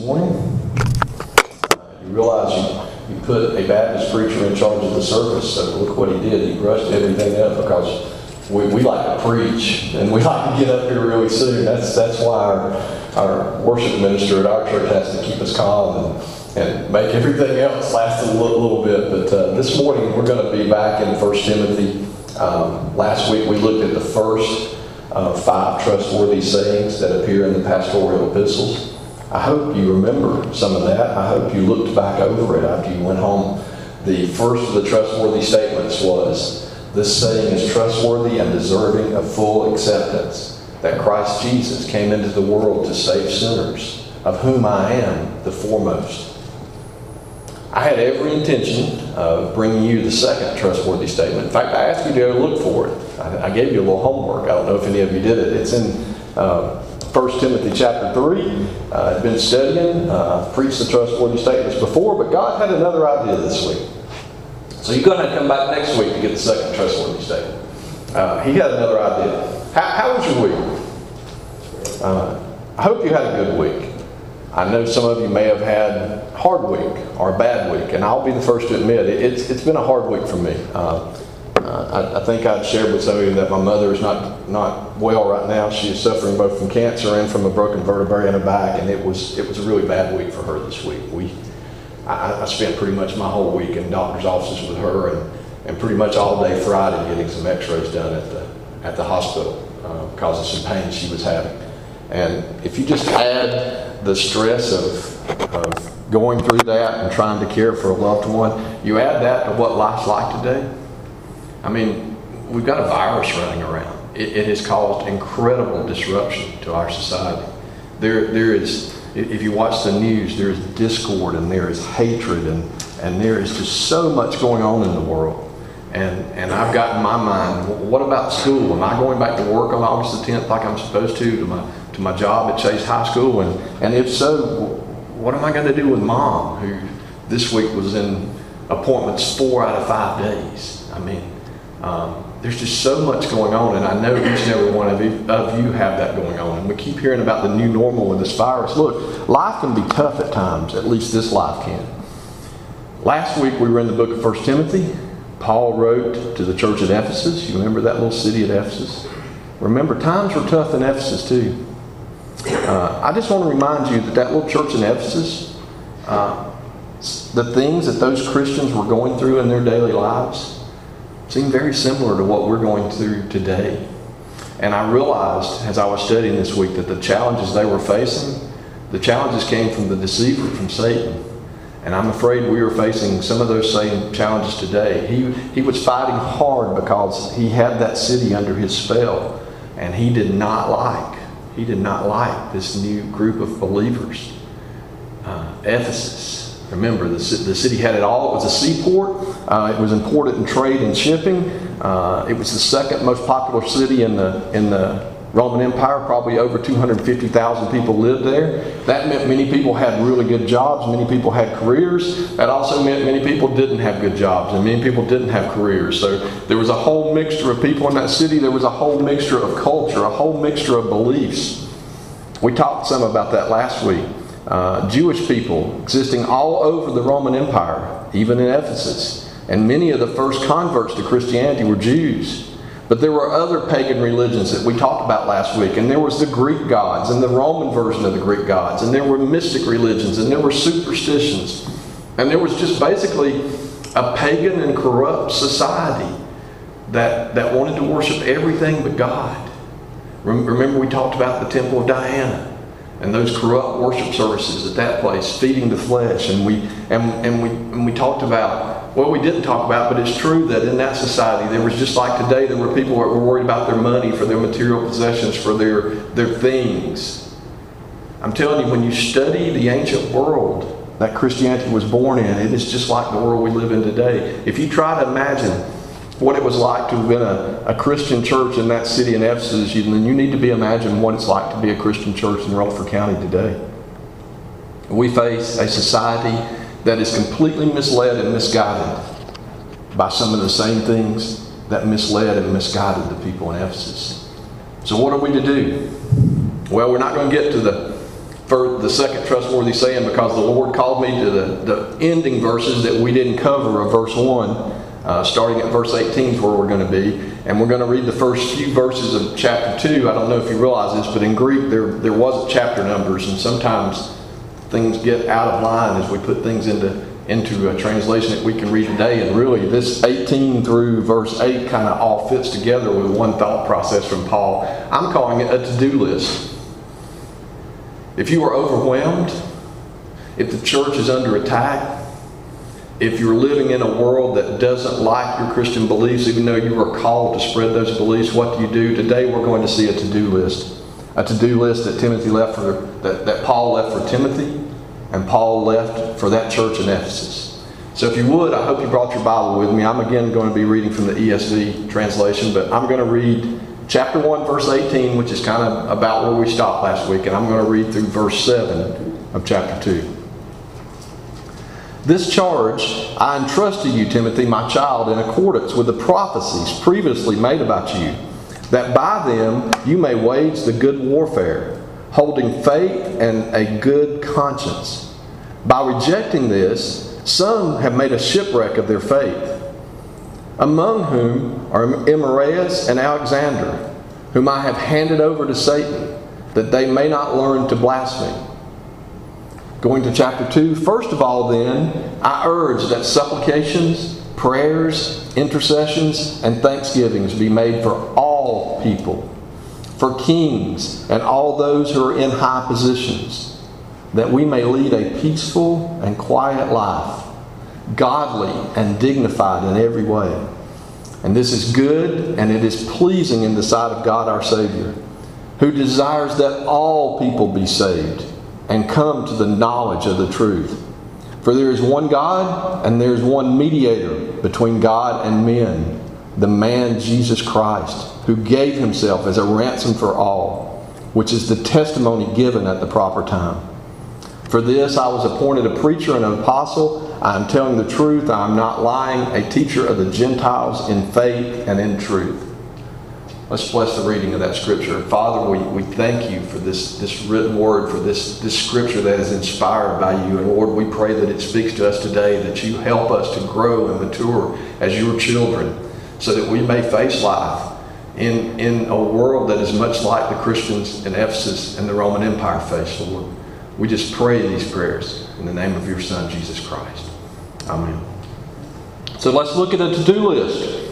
morning. You realize you, you put a Baptist preacher in charge of the service, so look what he did. He brushed everything up because we, we like to preach and we like to get up here really soon. That's, that's why our, our worship minister at our church has to keep us calm and, and make everything else last a little, little bit. But uh, this morning we're going to be back in 1 Timothy. Um, last week we looked at the first uh, five trustworthy sayings that appear in the pastoral epistles. I hope you remember some of that. I hope you looked back over it after you went home. The first of the trustworthy statements was, this saying is trustworthy and deserving of full acceptance, that Christ Jesus came into the world to save sinners, of whom I am the foremost. I had every intention of bringing you the second trustworthy statement. In fact, I asked you to go look for it. I, gave you a little homework. I don't know if any of you did it. It's in uh, 1 Timothy chapter 3. Uh, I've been studying, uh, preached the trustworthy statements before, but God had another idea this week. So you're going to come back next week to get the second trustworthy statement. Uh, he had another idea. How, how was your week? Uh, I hope you had a good week. I know some of you may have had a hard week or a bad week, and I'll be the first to admit it, it's, it's been a hard week for me. Uh, uh, I, I, think I'd shared with some of you that my mother is not, not well right now. She is suffering both from cancer and from a broken vertebrae in her back, and it was, it was a really bad week for her this week. We, I, I spent pretty much my whole week in doctor's offices with her and, and pretty much all day Friday getting some x-rays done at the, at the hospital uh, of some pain she was having. And if you just add the stress of, of going through that and trying to care for a loved one, you add that to what life's like today. I mean, we've got a virus running around. It, it has caused incredible disruption to our society. There, there is if you watch the news, there is discord and there is hatred and, and there is just so much going on in the world. And, and I've got in my mind, what about school? Am I going back to work on August the 10th like I'm supposed to, to my, to my job at Chase High School? And, and if so, what am I going to do with mom, who this week was in appointments four out of five days? I mean, um, there's just so much going on, and I know each and every one of you, of you have that going on. And we keep hearing about the new normal with this virus. Look, life can be tough at times, at least this life can. Last week we were in the book of 1 Timothy. Paul wrote to the church at Ephesus. You remember that little city at Ephesus? Remember, times were tough in Ephesus too. Uh, I just want to remind you that that little church in Ephesus, uh, the things that those Christians were going through in their daily lives, seem very similar to what we're going through today. And I realized as I was studying this week that the challenges they were facing, the challenges came from the deceiver, from Satan. And I'm afraid we are facing some of those same challenges today. He, he was fighting hard because he had that city under his spell. And he did not like, he did not like this new group of believers. Uh, Ephesus, Remember, the, the city had it all. It was a seaport. Uh, it was important in trade and shipping. Uh, it was the second most popular city in the, in the Roman Empire. Probably over 250,000 people lived there. That meant many people had really good jobs. Many people had careers. That also meant many people didn't have good jobs and many people didn't have careers. So there was a whole mixture of people in that city. There was a whole mixture of culture, a whole mixture of beliefs. We talked some about that last week uh, Jewish people existing all over the Roman Empire, even in Ephesus. And many of the first converts to Christianity were Jews. But there were other pagan religions that we talked about last week, and there was the Greek gods and the Roman version of the Greek gods, and there were mystic religions, and there were superstitions, and there was just basically a pagan and corrupt society that, that wanted to worship everything but God. Remember, we talked about the Temple of Diana and those corrupt worship services at that place, feeding the flesh. And we, and, and, we, and we talked about, well, we didn't talk about, but it's true that in that society, there was just like today, there were people that were worried about their money, for their material possessions, for their, their things. I'm telling you, when you study the ancient world that Christianity was born in, it is just like the world we live in today. If you try to imagine what it was like to have been a, a Christian church in that city in Ephesus, then you need to be imagining what it's like to be a Christian church in Rutherford County today. We face a society that is completely misled and misguided by some of the same things that misled and misguided the people in Ephesus. So, what are we to do? Well, we're not going to get to the for the second trustworthy saying because the Lord called me to the, the ending verses that we didn't cover of verse 1. Uh, starting at verse 18 is where we're going to be. And we're going to read the first few verses of chapter 2. I don't know if you realize this, but in Greek there, there wasn't chapter numbers, and sometimes things get out of line as we put things into, into a translation that we can read today. And really, this 18 through verse 8 kind of all fits together with one thought process from Paul. I'm calling it a to do list. If you are overwhelmed, if the church is under attack, if you're living in a world that doesn't like your Christian beliefs, even though you are called to spread those beliefs, what do you do? Today we're going to see a to-do list. A to-do list that Timothy left for that, that Paul left for Timothy and Paul left for that church in Ephesus. So if you would, I hope you brought your Bible with me. I'm again going to be reading from the ESV translation, but I'm going to read chapter 1, verse 18, which is kind of about where we stopped last week, and I'm going to read through verse 7 of chapter 2. This charge I entrust to you, Timothy, my child, in accordance with the prophecies previously made about you, that by them you may wage the good warfare, holding faith and a good conscience. By rejecting this, some have made a shipwreck of their faith among whom are Hymenaeus and Alexander, whom I have handed over to Satan, that they may not learn to blaspheme. Going to chapter 2, first of all, then, I urge that supplications, prayers, intercessions, and thanksgivings be made for all people, for kings and all those who are in high positions, that we may lead a peaceful and quiet life godly and dignified in every way. And this is good and it is pleasing in the sight of God our Savior, who desires that all people be saved and come to the knowledge of the truth. For there is one God and there is one mediator between God and men, the man Jesus Christ, who gave himself as a ransom for all, which is the testimony given at the proper time. For this I was appointed a preacher and an apostle. I am telling the truth. I am not lying, a teacher of the Gentiles in faith and in truth. Let's bless the reading of that scripture. Father, we, we thank you for this, this written word, for this, this scripture that is inspired by you. And Lord, we pray that it speaks to us today, that you help us to grow and mature as your children, so that we may face life in, in a world that is much like the Christians in Ephesus and the Roman Empire faced, Lord. We just pray these prayers in the name of your Son, Jesus Christ. Amen. So let's look at a to do list.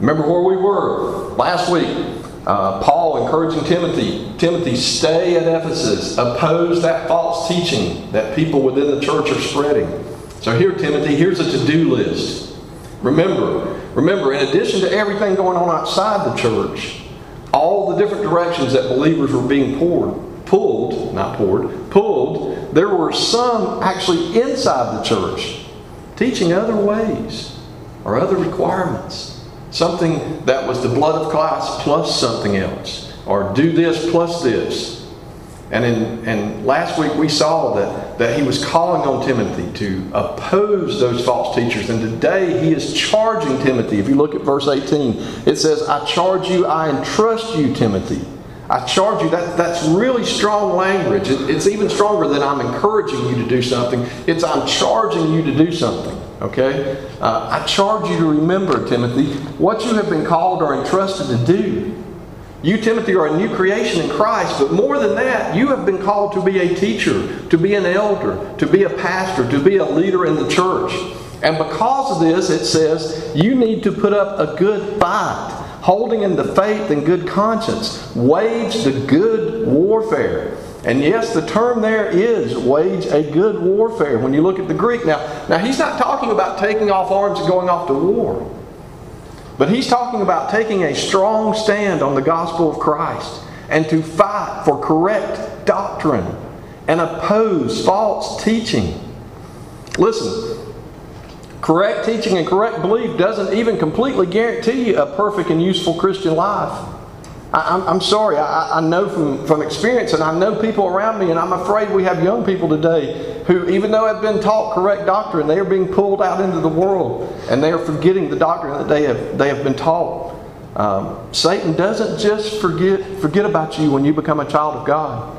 Remember where we were last week. Uh, Paul encouraging Timothy Timothy, stay at Ephesus, oppose that false teaching that people within the church are spreading. So, here, Timothy, here's a to do list. Remember, remember, in addition to everything going on outside the church, all the different directions that believers were being poured, pulled, not poured, pulled, there were some actually inside the church teaching other ways or other requirements. Something that was the blood of Christ plus something else, or do this plus this. And, in, and last week we saw that, that he was calling on Timothy to oppose those false teachers. And today he is charging Timothy. If you look at verse 18, it says, I charge you, I entrust you, Timothy I charge you, that, that's really strong language. It, it's even stronger than I'm encouraging you to do something. It's I'm charging you to do something. Okay? Uh, I charge you to remember, Timothy, what you have been called or entrusted to do. You, Timothy, are a new creation in Christ, but more than that, you have been called to be a teacher, to be an elder, to be a pastor, to be a leader in the church. And because of this, it says you need to put up a good fight holding in the faith and good conscience, wage the good warfare. And yes, the term there is wage a good warfare when you look at the Greek. Now, now he's not talking about taking off arms and going off to war. But he's talking about taking a strong stand on the gospel of Christ and to fight for correct doctrine and oppose false teaching. Listen, Correct teaching and correct belief doesn't even completely guarantee you a perfect and useful Christian life. I, am sorry, I, I, know from, from experience, and I know people around me, and I'm afraid we have young people today who, even though have been taught correct doctrine, they are being pulled out into the world, and they are forgetting the doctrine that they have, they have been taught. Um, Satan doesn't just forget, forget about you when you become a child of God.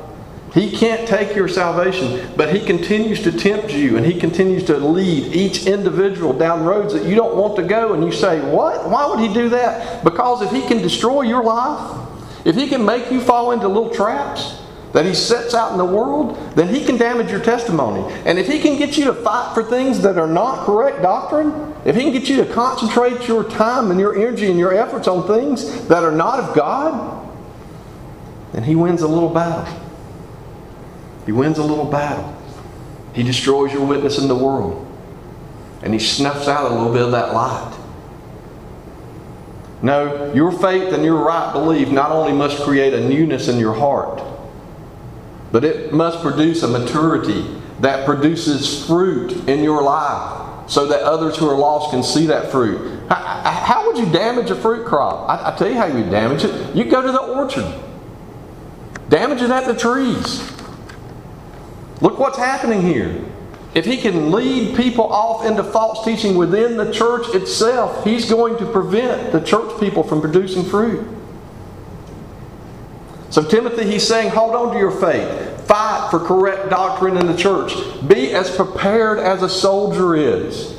He can't take your salvation, but He continues to tempt you and He continues to lead each individual down roads that you don't want to go. And you say, What? Why would He do that? Because if He can destroy your life, if He can make you fall into little traps, that he sets out in the world, then he can damage your testimony. And if he can get you to fight for things that are not correct doctrine, if he can get you to concentrate your time and your energy and your efforts on things that are not of God, then he wins a little battle. He wins a little battle. He destroys your witness in the world. And he snuffs out a little bit of that light. No, your faith and your right belief not only must create a newness in your heart, but it must produce a maturity that produces fruit in your life so that others who are lost can see that fruit. How, would you damage a fruit crop? I, I tell you how you damage it. You go to the orchard, damage it at the trees. Look what's happening here. If he can lead people off into false teaching within the church itself, he's going to prevent the church people from producing fruit. So, Timothy, he's saying, hold on to your faith. Fight for correct doctrine in the church. Be as prepared as a soldier is.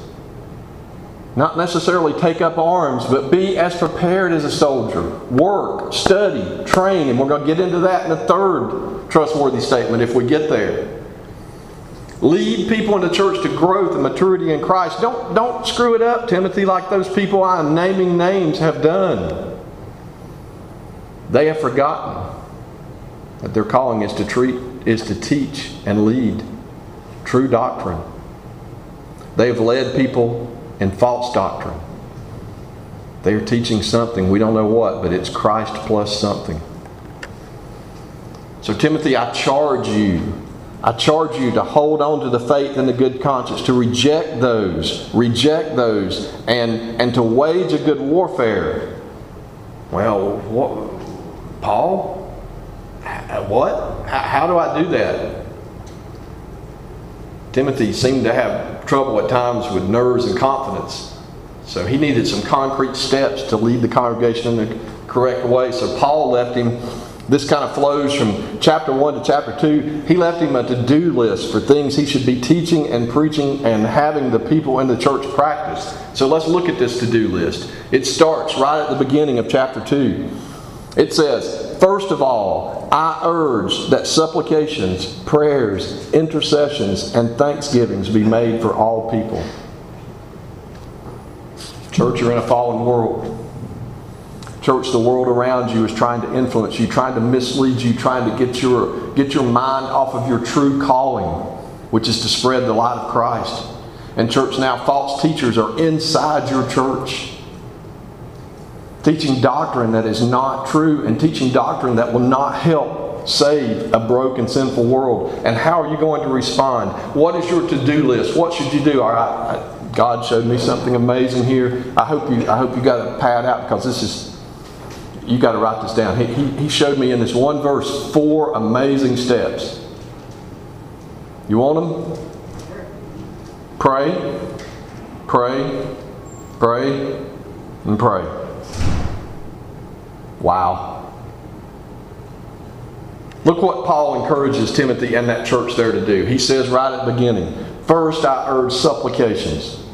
Not necessarily take up arms, but be as prepared as a soldier. Work, study, train, and we're going to get into that in the third trustworthy statement if we get there. Lead people in the church to growth and maturity in Christ. Don't, don't screw it up, Timothy, like those people I'm naming names have done. They have forgotten that their calling is to treat is to teach and lead true doctrine. They have led people in false doctrine. They are teaching something, we don't know what, but it's Christ plus something. So, Timothy, I charge you, I charge you to hold on to the faith and the good conscience, to reject those, reject those, and, and to wage a good warfare. Well, what, Paul? Uh, what? How do I do that? Timothy seemed to have trouble at times with nerves and confidence. So he needed some concrete steps to lead the congregation in the correct way. So Paul left him. This kind of flows from chapter 1 to chapter 2. He left him a to do list for things he should be teaching and preaching and having the people in the church practice. So let's look at this to do list. It starts right at the beginning of chapter 2. It says, First of all, I urge that supplications, prayers, intercessions, and thanksgivings be made for all people. Church, you're in a fallen world. Church, the world around you is trying to influence you, trying to mislead you, trying to get your, get your mind off of your true calling, which is to spread the light of Christ. And, church, now false teachers are inside your church teaching doctrine that is not true and teaching doctrine that will not help save a broken, sinful world. And how are you going to respond? What is your to-do list? What should you do? All right, God showed me something amazing here. I hope you, I hope you got it pad out because this is, you got to write this down. He, he, he showed me in this one verse four amazing steps. You want them? Pray, pray, pray, and pray. Wow. Look what Paul encourages Timothy and that church there to do. He says right at the beginning, First, I urge supplications.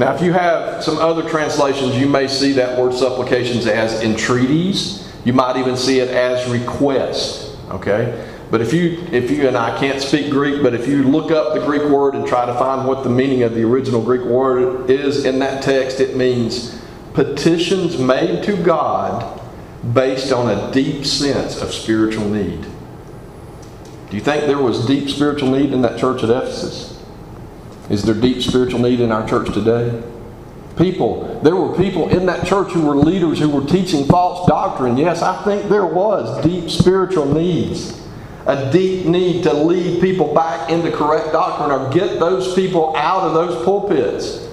Now, if you have some other translations, you may see that word supplications as entreaties. You might even see it as request. Okay? But if you, if you, and I can't speak Greek, but if you look up the Greek word and try to find what the meaning of the original Greek word is in that text, it means petitions made to God based on a deep sense of spiritual need. Do you think there was deep spiritual need in that church at Ephesus? Is there deep spiritual need in our church today? People, there were people in that church who were leaders who were teaching false doctrine. Yes, I think there was deep spiritual needs. A deep need to lead people back into correct doctrine or get those people out of those pulpits.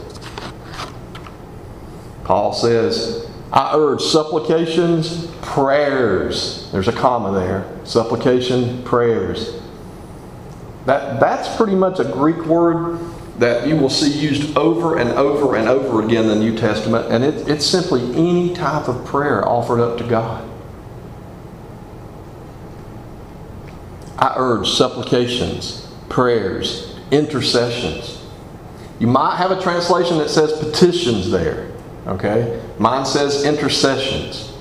Paul says, I urge supplications, prayers. There's a comma there. Supplication, prayers. That, that's pretty much a Greek word that you will see used over and over and over again in the New Testament, and it, it's simply any type of prayer offered up to God. I urge supplications, prayers, intercessions. You might have a translation that says petitions there, okay? Mine says intercessions.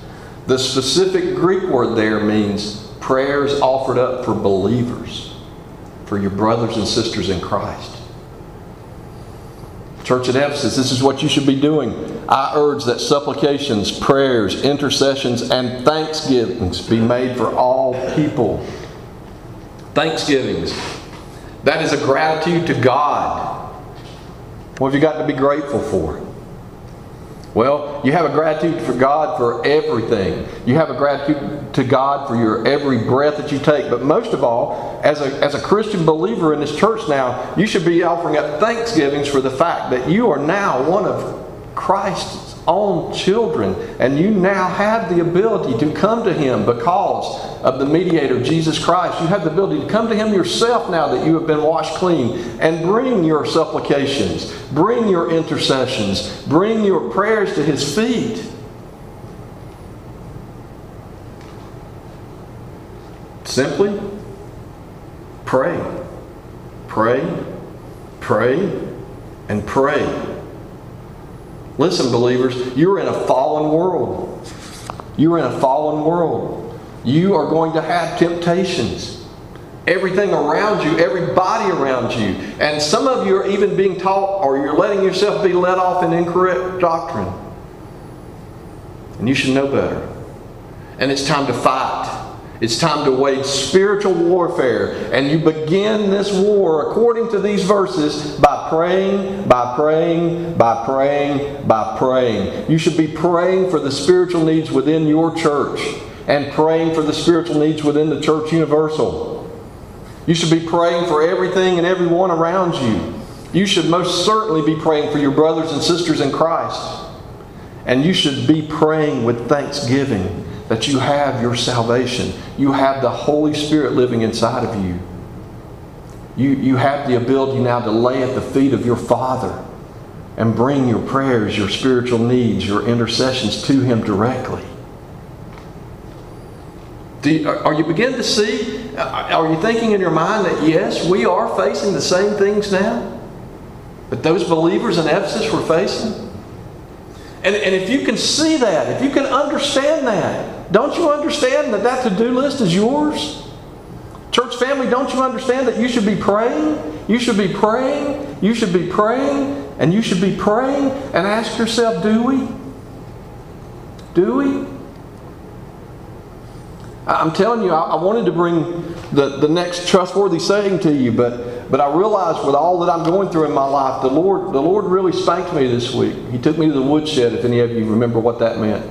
The specific Greek word there means prayers offered up for believers, for your brothers and sisters in Christ. Church at Ephesus, this is what you should be doing. I urge that supplications, prayers, intercessions, and thanksgivings be made for all people. Thanksgivings. That is a gratitude to God. What have you got to be grateful for? Well, you have a gratitude for God for everything. You have a gratitude to God for your every breath that you take. But most of all, as a, as a Christian believer in this church now, you should be offering up thanksgivings for the fact that you are now one of Christ's own children, and you now have the ability to come to Him because of the mediator, Jesus Christ. You have the ability to come to Him yourself now that you have been washed clean and bring your supplications, bring your intercessions, bring your prayers to His feet. Simply pray, pray, pray, and pray. Listen, believers, you're in a fallen world. You're in a fallen world. You are going to have temptations. Everything around you, everybody around you. And some of you are even being taught or you're letting yourself be led off in incorrect doctrine. And you should know better. And it's time to fight. It's time to wage spiritual warfare. And you begin this war, according to these verses, by praying, by praying, by praying, by praying. You should be praying for the spiritual needs within your church and praying for the spiritual needs within the church universal. You should be praying for everything and everyone around you. You should most certainly be praying for your brothers and sisters in Christ. And you should be praying with thanksgiving that you have your salvation. You have the Holy Spirit living inside of you. You, you have the ability now to lay at the feet of your Father and bring your prayers, your spiritual needs, your intercessions to Him directly. You, are you beginning to see? Uh, are you thinking in your mind that yes, we are facing the same things now that those believers in Ephesus were facing? And, and if you can see that, if you can understand that, don't you understand that that to do list is yours? Church family, don't you understand that you should be praying? You should be praying, you should be praying, and you should be praying and ask yourself, do we? Do we? I'm telling you, I, wanted to bring the, the next trustworthy saying to you, but, but I realized with all that I'm going through in my life, the Lord, the Lord really spanked me this week. He took me to the woodshed, if any of you remember what that meant.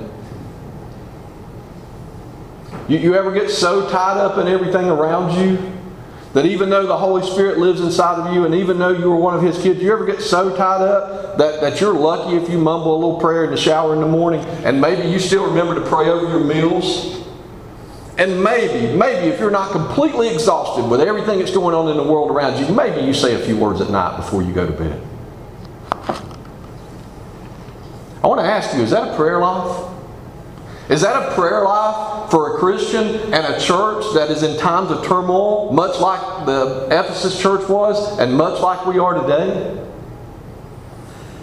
You, you ever get so tied up in everything around you that even though the Holy Spirit lives inside of you and even though you are one of His kids, you ever get so tied up that, that you're lucky if you mumble a little prayer in the shower in the morning and maybe you still remember to pray over your meals? And maybe, maybe if you're not completely exhausted with everything that's going on in the world around you, maybe you say a few words at night before you go to bed. I want to ask you, is that a prayer life? Is that a prayer life for a Christian and a church that is in times of turmoil, much like the Ephesus church was, and much like we are today?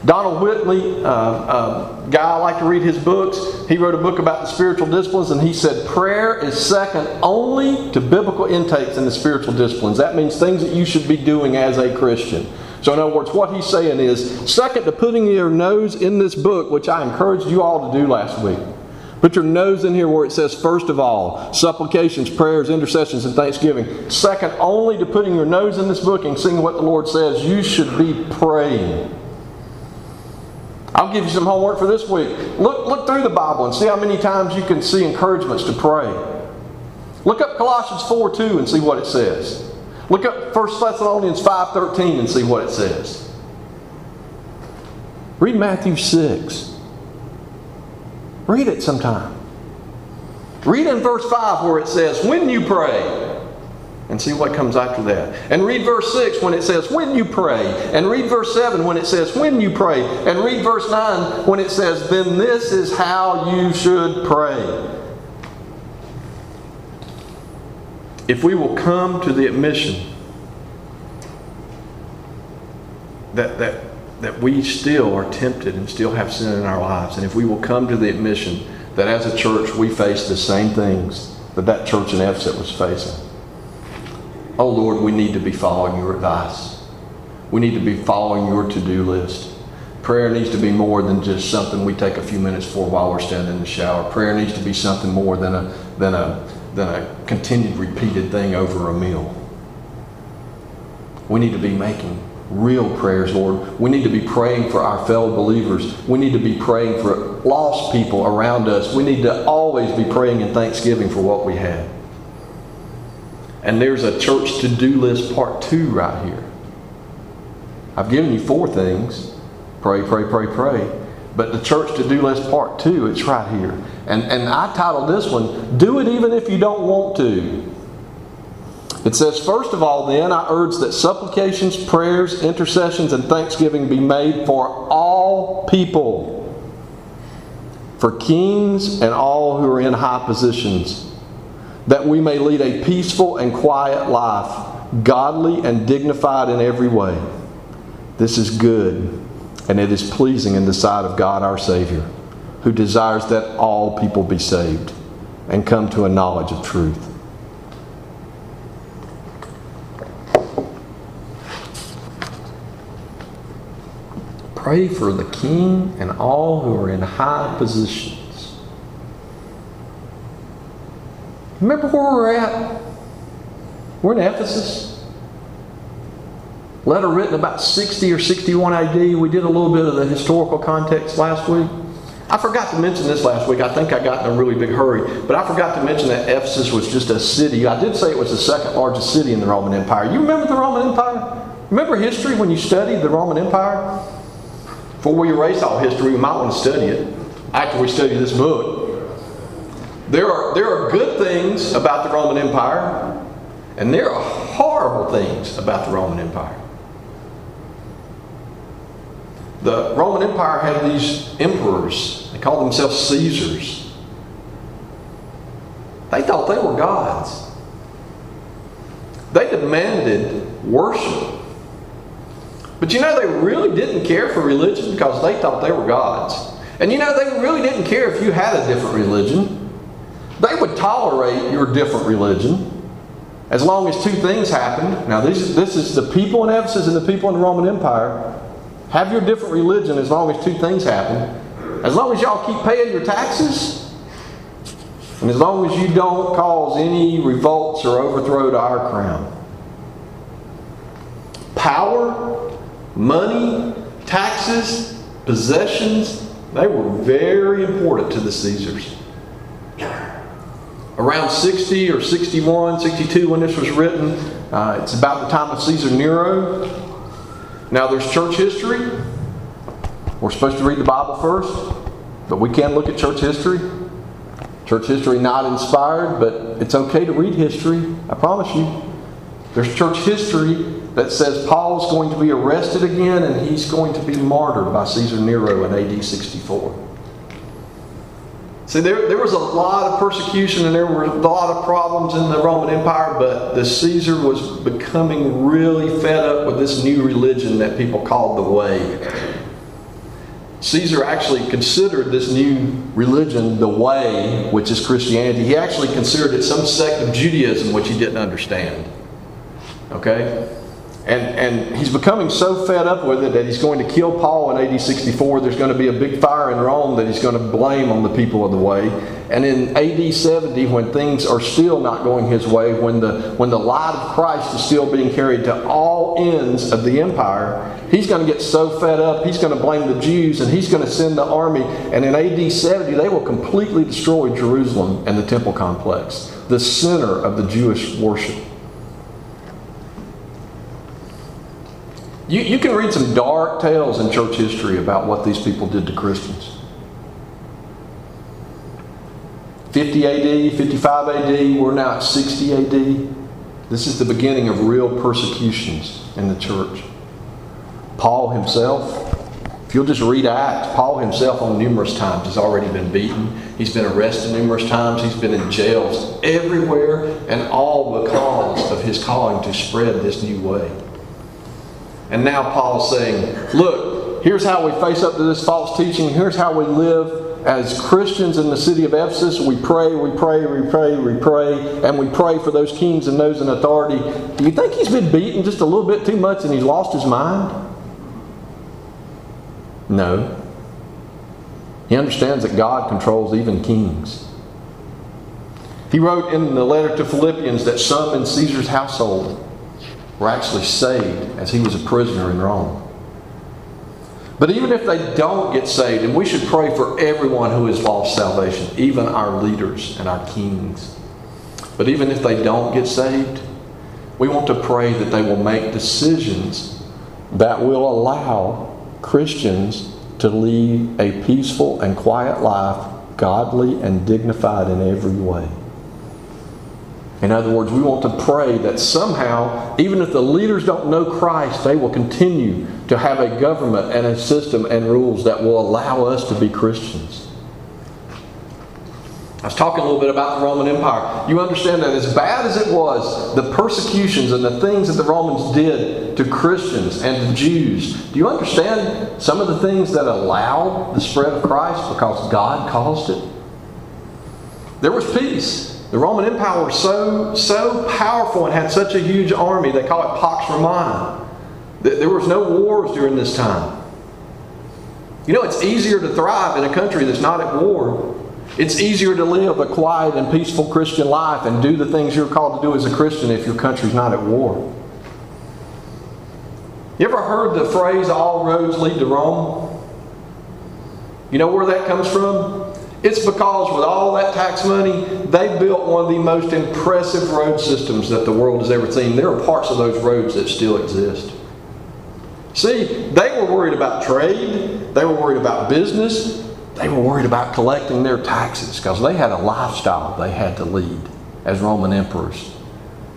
Donald Whitney, uh, uh, guy I like to read his books, he wrote a book about the spiritual disciplines, and he said prayer is second only to biblical intakes in the spiritual disciplines. That means things that you should be doing as a Christian. So, in other words, what he's saying is second to putting your nose in this book, which I encouraged you all to do last week. Put your nose in here where it says, first of all, supplications, prayers, intercessions, and thanksgiving. Second only to putting your nose in this book and seeing what the Lord says, you should be praying. I'll give you some homework for this week. Look, look through the Bible and see how many times you can see encouragements to pray. Look up Colossians 4 2 and see what it says. Look up 1 Thessalonians 5.13 and see what it says. Read Matthew 6. Read it sometime. Read in verse 5 where it says, When you pray, and see what comes after that. And read verse 6 when it says, When you pray. And read verse 7 when it says, When you pray. And read verse 9 when it says, Then this is how you should pray. if we will come to the admission that, that, that we still are tempted and still have sin in our lives, and if we will come to the admission that as a church we face the same things that that church in Ephesus was facing, oh Lord, we need to be following your advice. We need to be following your to do list. Prayer needs to be more than just something we take a few minutes for while we're standing in the shower. Prayer needs to be something more than a, than a, than a continued repeated thing over a meal. We need to be making real prayers, Lord. We need to be praying for our fellow believers. We need to be praying for lost people around us. We need to always be praying in thanksgiving for what we have. And there's a church to do list part two right here. I've given you four things pray, pray, pray, pray. But the church to do list part two, it's right here. And, and I titled this one, Do It Even If You Don't Want to. It says, First of all, then, I urge that supplications, prayers, intercessions, and thanksgiving be made for all people, for kings and all who are in high positions, that we may lead a peaceful and quiet life, godly and dignified in every way. This is good, and it is pleasing in the sight of God our Savior, who desires that all people be saved and come to a knowledge of truth. Pray for the king and all who are in high positions. Remember where we're at? We're in Ephesus. Letter written about 60 or 61 AD. We did a little bit of the historical context last week. I forgot to mention this last week. I think I got in a really big hurry. But I forgot to mention that Ephesus was just a city. I did say it was the second largest city in the Roman Empire. You remember the Roman Empire? Remember history when you studied the Roman Empire? Before we erase all history, we might want to study it after we study this book. There are, there are good things about the Roman Empire, and there are horrible things about the Roman Empire. The Roman Empire had these emperors. They called themselves Caesars. They thought they were gods. They demanded worship. But you know, they really didn't care for religion because they thought they were gods. And you know, they really didn't care if you had a different religion. They would tolerate your different religion as long as two things happened. Now, this, this is the people in Ephesus and the people in the Roman Empire. Have your different religion as long as two things happen. As long as y'all keep paying your taxes, and as long as you don't cause any revolts or overthrow to our crown. Power, money, taxes, possessions, they were very important to the Caesars. Around 60 or 61, 62 when this was written, uh, it's about the time of Caesar Nero. Now, there's church history. We're supposed to read the Bible first, but we can look at church history. Church history not inspired, but it's okay to read history. I promise you. There's church history that says Paul's going to be arrested again and he's going to be martyred by Caesar Nero in AD 64. See, there, there was a lot of persecution and there were a lot of problems in the Roman Empire, but the Caesar was becoming really fed up with this new religion that people called the Way. Caesar actually considered this new religion the Way, which is Christianity. He actually considered it some sect of Judaism which he didn't understand. Okay? And, and he's becoming so fed up with it that he's going to kill Paul in AD 64. There's going to be a big fire in Rome that he's going to blame on the people of the way. And in AD 70, when things are still not going his way, when the, when the light of Christ is still being carried to all ends of the empire, he's going to get so fed up, he's going to blame the Jews, and he's going to send the army. And in AD 70, they will completely destroy Jerusalem and the temple complex, the center of the Jewish worship. You, you can read some dark tales in church history about what these people did to Christians. 50 AD, 55 AD, we're now at 60 AD. This is the beginning of real persecutions in the church. Paul himself, If you'll just read Acts, Paul himself on numerous times has already been beaten. He's been arrested numerous times. He's been in jails everywhere, and all because of his calling to spread this new way. And now Paul's saying, look, here's how we face up to this false teaching. Here's how we live as Christians in the city of Ephesus. We pray, we pray, we pray, we pray, and we pray for those kings and those in authority. Do you think he's been beaten just a little bit too much and he's lost his mind? No. He understands that God controls even kings. He wrote in the letter to Philippians that some in Caesar's household were actually saved as he was a prisoner in Rome. But even if they don't get saved, and we should pray for everyone who has lost salvation, even our leaders and our kings. But even if they don't get saved, we want to pray that they will make decisions that will allow Christians to lead a peaceful and quiet life, godly and dignified in every way. In other words, we want to pray that somehow, even if the leaders don't know Christ, they will continue to have a government and a system and rules that will allow us to be Christians. I was talking a little bit about the Roman Empire. You understand that as bad as it was, the persecutions and the things that the Romans did to Christians and to Jews, do you understand some of the things that allowed the spread of Christ because God caused it? There was peace. The Roman Empire was so, so powerful and had such a huge army, they call it Pax Romana. There was no wars during this time. You know, it's easier to thrive in a country that's not at war it's easier to live a quiet and peaceful Christian life and do the things you're called to do as a Christian if your country's not at war. You ever heard the phrase, all roads lead to Rome? You know where that comes from? It's because with all that tax money, they built one of the most impressive road systems that the world has ever seen. There are parts of those roads that still exist. See, they were worried about trade, they were worried about business, they were worried about collecting their taxes because they had a lifestyle they had to lead as Roman emperors.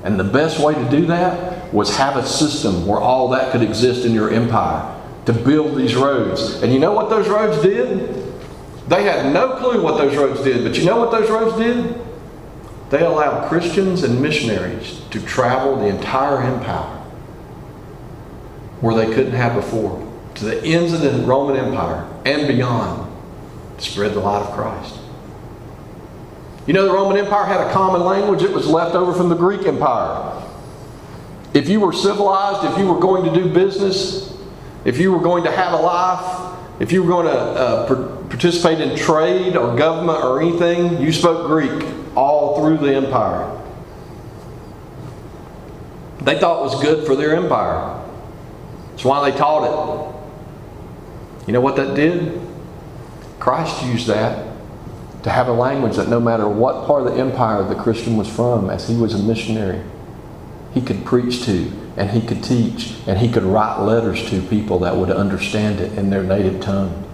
And the best way to do that was have a system where all that could exist in your empire to build these roads. And you know what those roads did? They had no clue what those roads did, but you know what those roads did? They allowed Christians and missionaries to travel the entire empire where they couldn't have before, to the ends of the Roman Empire and beyond to spread the light of Christ. You know, the Roman Empire had a common language, it was left over from the Greek Empire. If you were civilized, if you were going to do business, if you were going to have a life, if you were going to uh, participate in trade or government or anything, you spoke Greek all through the empire. They thought was good for their empire. That's why they taught it. You know what that did? Christ used that to have a language that no matter what part of the empire the Christian was from, as he was a missionary, he could preach to and he could teach and he could write letters to people that would understand it in their native tongue.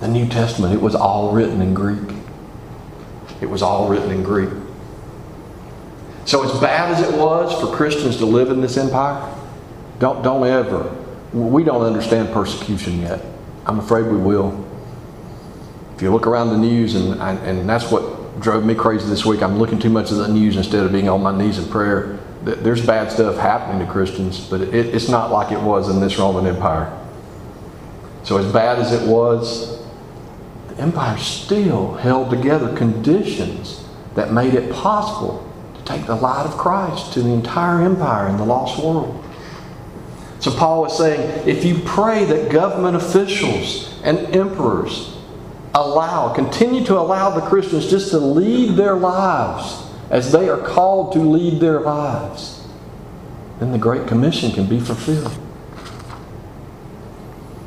The New Testament, it was all written in Greek. It was all written in Greek. So, as bad as it was for Christians to live in this empire, don't, don't ever, we don't understand persecution yet. I'm afraid we will. If you look around the news, and, and that's what drove me crazy this week, I'm looking too much of the news instead of being on my knees in prayer. There's bad stuff happening to Christians, but it, it's not like it was in this Roman Empire. So, as bad as it was, empire still held together conditions that made it possible to take the light of Christ to the entire empire and the lost world. So Paul is saying if you pray that government officials and emperors allow, continue to allow the Christians just to lead their lives as they are called to lead their lives, then the Great Commission can be fulfilled.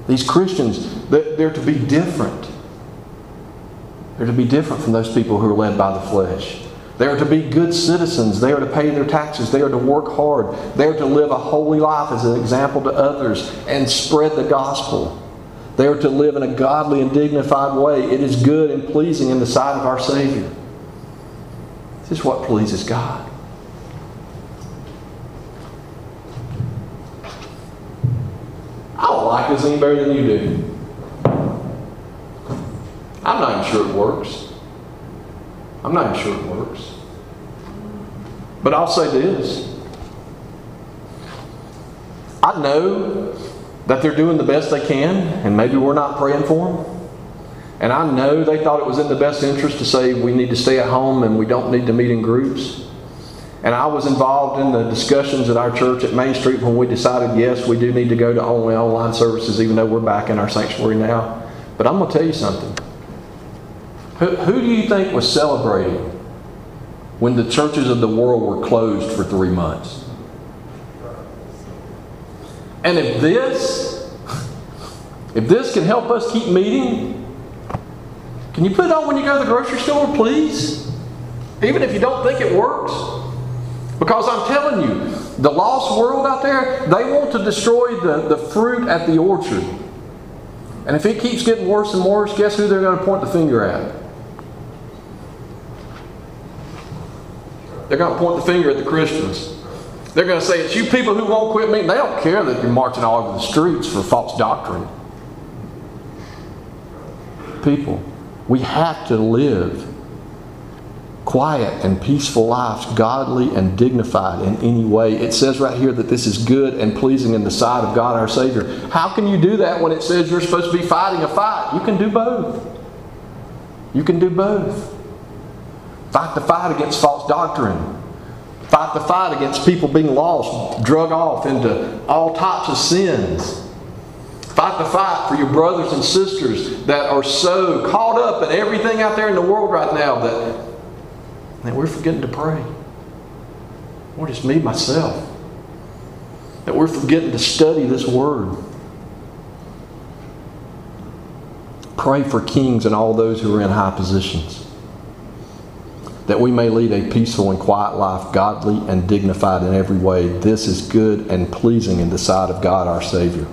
These Christians, they're to be different. They're to be different from those people who are led by the flesh. They are to be good citizens. They are to pay their taxes. They are to work hard. They are to live a holy life as an example to others and spread the gospel. They are to live in a godly and dignified way. It is good and pleasing in the sight of our Savior. This is what pleases God. I don't like this any better than you do. I'm not even sure it works. I'm not even sure it works. But I'll say this. I know that they're doing the best they can, and maybe we're not praying for them. And I know they thought it was in the best interest to say we need to stay at home and we don't need to meet in groups. And I was involved in the discussions at our church at Main Street when we decided, yes, we do need to go to only online services, even though we're back in our sanctuary now. But I'm going to tell you something. Who, who do you think was celebrating when the churches of the world were closed for three months? And if this, if this can help us keep meeting, can you put it on when you go to the grocery store, please? Even if you don't think it works. Because I'm telling you, the lost world out there, they want to destroy the, the fruit at the orchard. And if it keeps getting worse and worse, guess who they're going to point the finger at? They're going to point the finger at the Christians. They're going to say, It's you people who won't quit meeting. They don't care that you're marching all over the streets for false doctrine. People, we have to live quiet and peaceful lives, godly and dignified in any way. It says right here that this is good and pleasing in the sight of God our Savior. How can you do that when it says you're supposed to be fighting a fight? You can do both. You can do both. Fight the fight against false doctrine. Fight the fight against people being lost, drug off into all types of sins. Fight the fight for your brothers and sisters that are so caught up in everything out there in the world right now that, that we're forgetting to pray. Or just me, myself. That we're forgetting to study this word. Pray for kings and all those who are in high positions that we may lead a peaceful and quiet life, godly and dignified in every way. This is good and pleasing in the sight of God our Savior,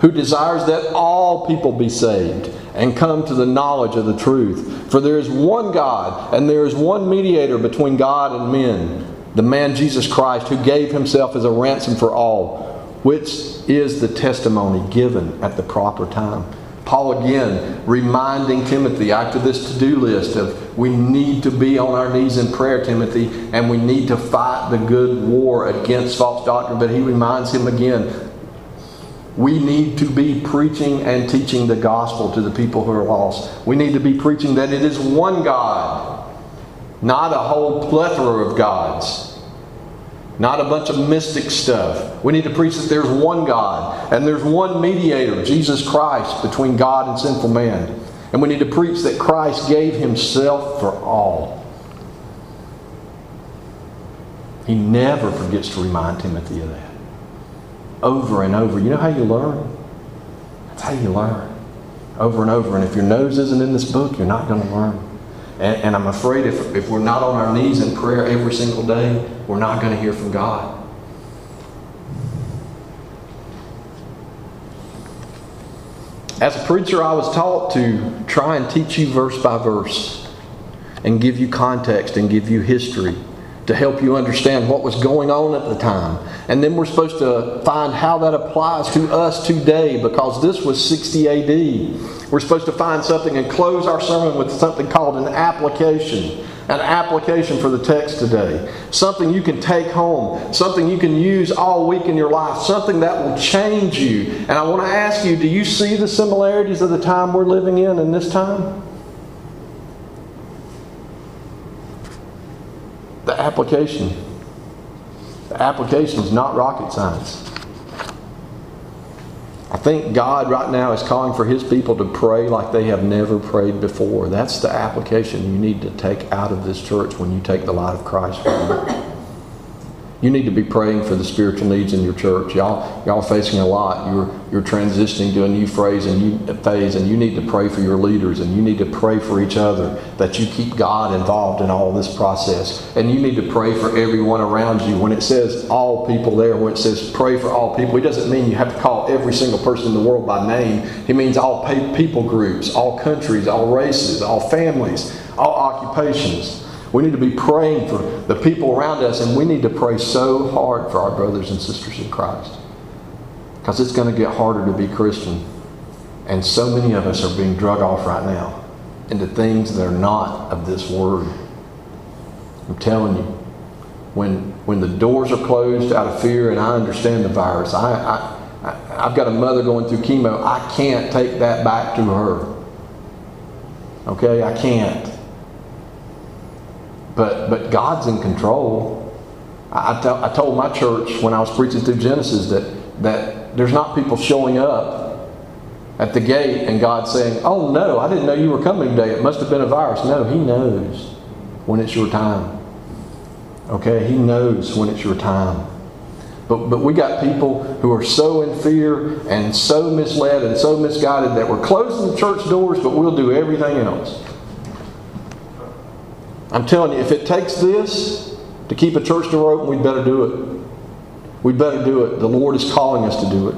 who desires that all people be saved and come to the knowledge of the truth. For there is one God, and there is one mediator between God and men, the man Jesus Christ, who gave himself as a ransom for all, which is the testimony given at the proper time. Paul again reminding Timothy after this to do list of we need to be on our knees in prayer, Timothy, and we need to fight the good war against false doctrine. But he reminds him again we need to be preaching and teaching the gospel to the people who are lost. We need to be preaching that it is one God, not a whole plethora of gods not a bunch of mystic stuff. We need to preach that there's one God and there's one mediator, Jesus Christ, between God and sinful man. And we need to preach that Christ gave himself for all. He never forgets to remind Timothy of that. Over and over. You know how you learn? That's how you learn. Over and over. And if your nose isn't in this book, you're not going to learn. And, and I'm afraid if, if we're not on our knees in prayer every single day, we're not going to hear from God. As a preacher, I was taught to try and teach you verse by verse and give you context and give you history to help you understand what was going on at the time. And then we're supposed to find how that applies to us today because this was 60 AD. We're supposed to find something and close our sermon with something called an application. An application for the text today. Something you can take home. Something you can use all week in your life. Something that will change you. And I want to ask you do you see the similarities of the time we're living in in this time? Application. The application is not rocket science. I think God right now is calling for His people to pray like they have never prayed before. That's the application you need to take out of this church when you take the light of Christ from it. You need to be praying for the spiritual needs in your church. Y'all, y'all facing a lot. You're, you're transitioning to a new phrase and you, phase, and you need to pray for your leaders and you need to pray for each other that you keep God involved in all this process. And you need to pray for everyone around you. When it says all people there, when it says pray for all people, it doesn't mean you have to call every single person in the world by name. It means all people groups, all countries, all races, all families, all occupations. We need to be praying for the people around us, and we need to pray so hard for our brothers and sisters in Christ. because it's going to get harder to be Christian. And so many of us are being drug off right now into things that are not of this word. I'm telling you, when when the doors are closed out of fear, and I understand the virus, I, I, I I've got a mother going through chemo. I can't take that back to her. Okay, I can't. But but God's in control. I, I told my church when I was preaching through Genesis that that there's not people showing up at the gate and God saying, "Oh no, I didn't know you were coming today. It must have been a virus." No, He knows when it's your time. Okay, He knows when it's your time. But, but we got people who are so in fear and so misled and so misguided that we're closing the church doors, but we'll do everything else. I'm telling you, if it takes this to keep a church door open, we'd better do it. We'd better do it. The Lord is calling us to do it.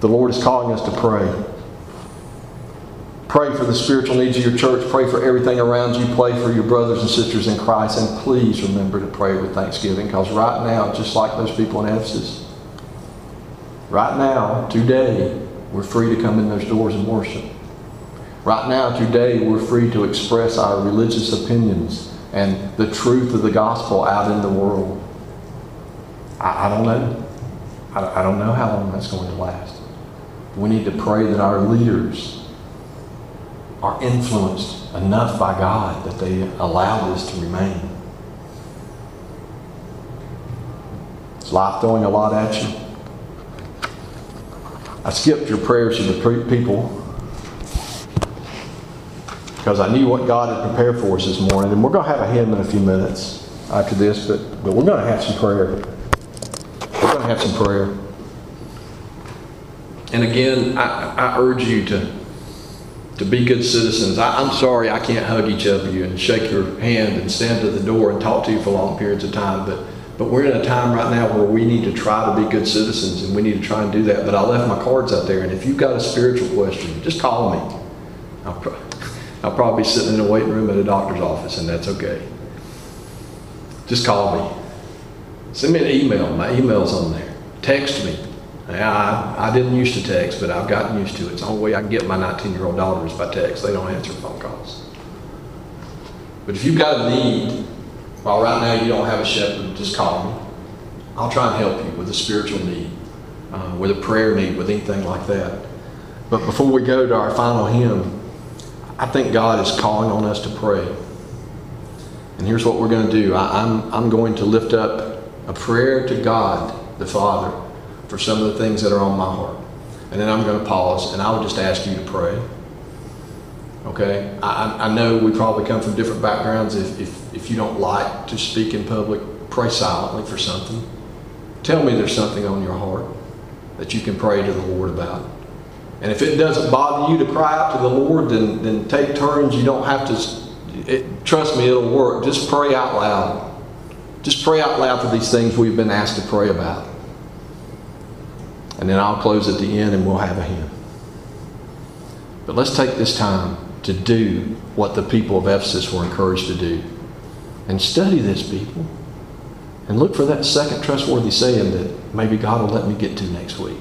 The Lord is calling us to pray. Pray for the spiritual needs of your church. Pray for everything around you. Pray for your brothers and sisters in Christ. And please remember to pray with thanksgiving because right now, just like those people in Ephesus, right now, today, we're free to come in those doors and worship. Right now, today, we're free to express our religious opinions and the truth of the gospel out in the world. I, I don't know. I, I don't know how long that's going to last. We need to pray that our leaders are influenced enough by God that they allow this to remain. Is life throwing a lot at you? I skipped your prayers of the people because I knew what God had prepared for us this morning. And we're going to have a hymn in a few minutes after this, but, but we're going to have some prayer. We're going to have some prayer. And again, I, I urge you to to be good citizens. I, am sorry I can't hug each of you and shake your hand and stand at the door and talk to you for long periods of time, but but we're in a time right now where we need to try to be good citizens and we need to try and do that. But I left my cards out there, and if you've got a spiritual question, just call me. I'll, probably be sitting in a waiting room at a doctor's office, and that's okay. Just call me. Send me an email. My email's on there. Text me. I, I didn't used to text, but I've gotten used to it. It's the only way I can get my 19 year old daughters by text. They don't answer phone calls. But if you've got a need, while right now you don't have a shepherd, just call me. I'll try and help you with a spiritual need, uh, with a prayer need, with anything like that. But before we go to our final hymn, I think God is calling on us to pray. And here's what we're going to do I, I'm, I'm going to lift up a prayer to God the Father for some of the things that are on my heart. And then I'm going to pause and I would just ask you to pray. Okay? I, I know we probably come from different backgrounds. If, if, if you don't like to speak in public, pray silently for something. Tell me there's something on your heart that you can pray to the Lord about. And if it doesn't bother you to cry out to the Lord, then, then take turns. You don't have to, it, trust me, it'll work. Just pray out loud. Just pray out loud for these things we've been asked to pray about. And then I'll close at the end and we'll have a hymn. But let's take this time to do what the people of Ephesus were encouraged to do. And study this, people. And look for that second trustworthy saying that maybe God will let me get to next week.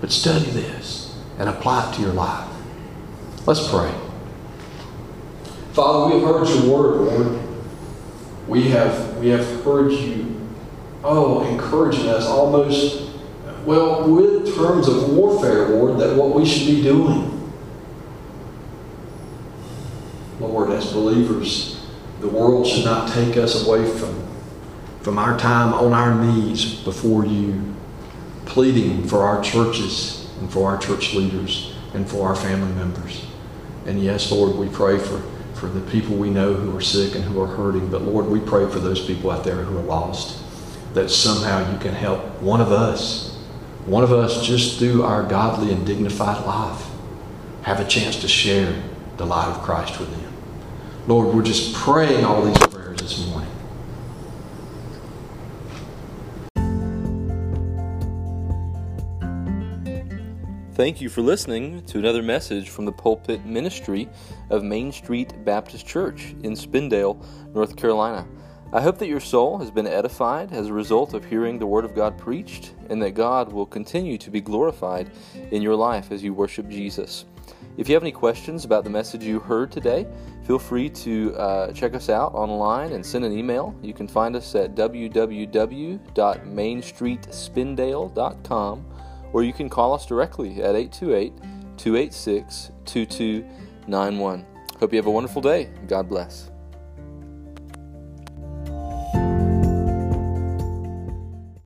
But study this and apply it to your life. Let's pray. Father, we have heard your word, Lord. We have, we have heard you, oh, encouraging us almost well, with terms of warfare, Lord, that what we should be doing. Lord, as believers, the world should not take us away from, from our time on our knees before you, pleading for our churches and for our church leaders and for our family members. And yes, Lord, we pray for, for the people we know who are sick and who are hurting. But Lord, we pray for those people out there who are lost, that somehow you can help one of us one of us, just through our godly and dignified life, have a chance to share the light of Christ with them. Lord, we're just praying all these prayers this morning. Thank you for listening to another message from the pulpit ministry of Main Street Baptist Church in Spindale, North Carolina. I hope that your soul has been edified as a result of hearing the Word of God preached, and that God will continue to be glorified in your life as you worship Jesus. If you have any questions about the message you heard today, feel free to uh, check us out online and send an email. You can find us at www.mainstreetspindale.com or you can call us directly at 828 286 2291. Hope you have a wonderful day. God bless.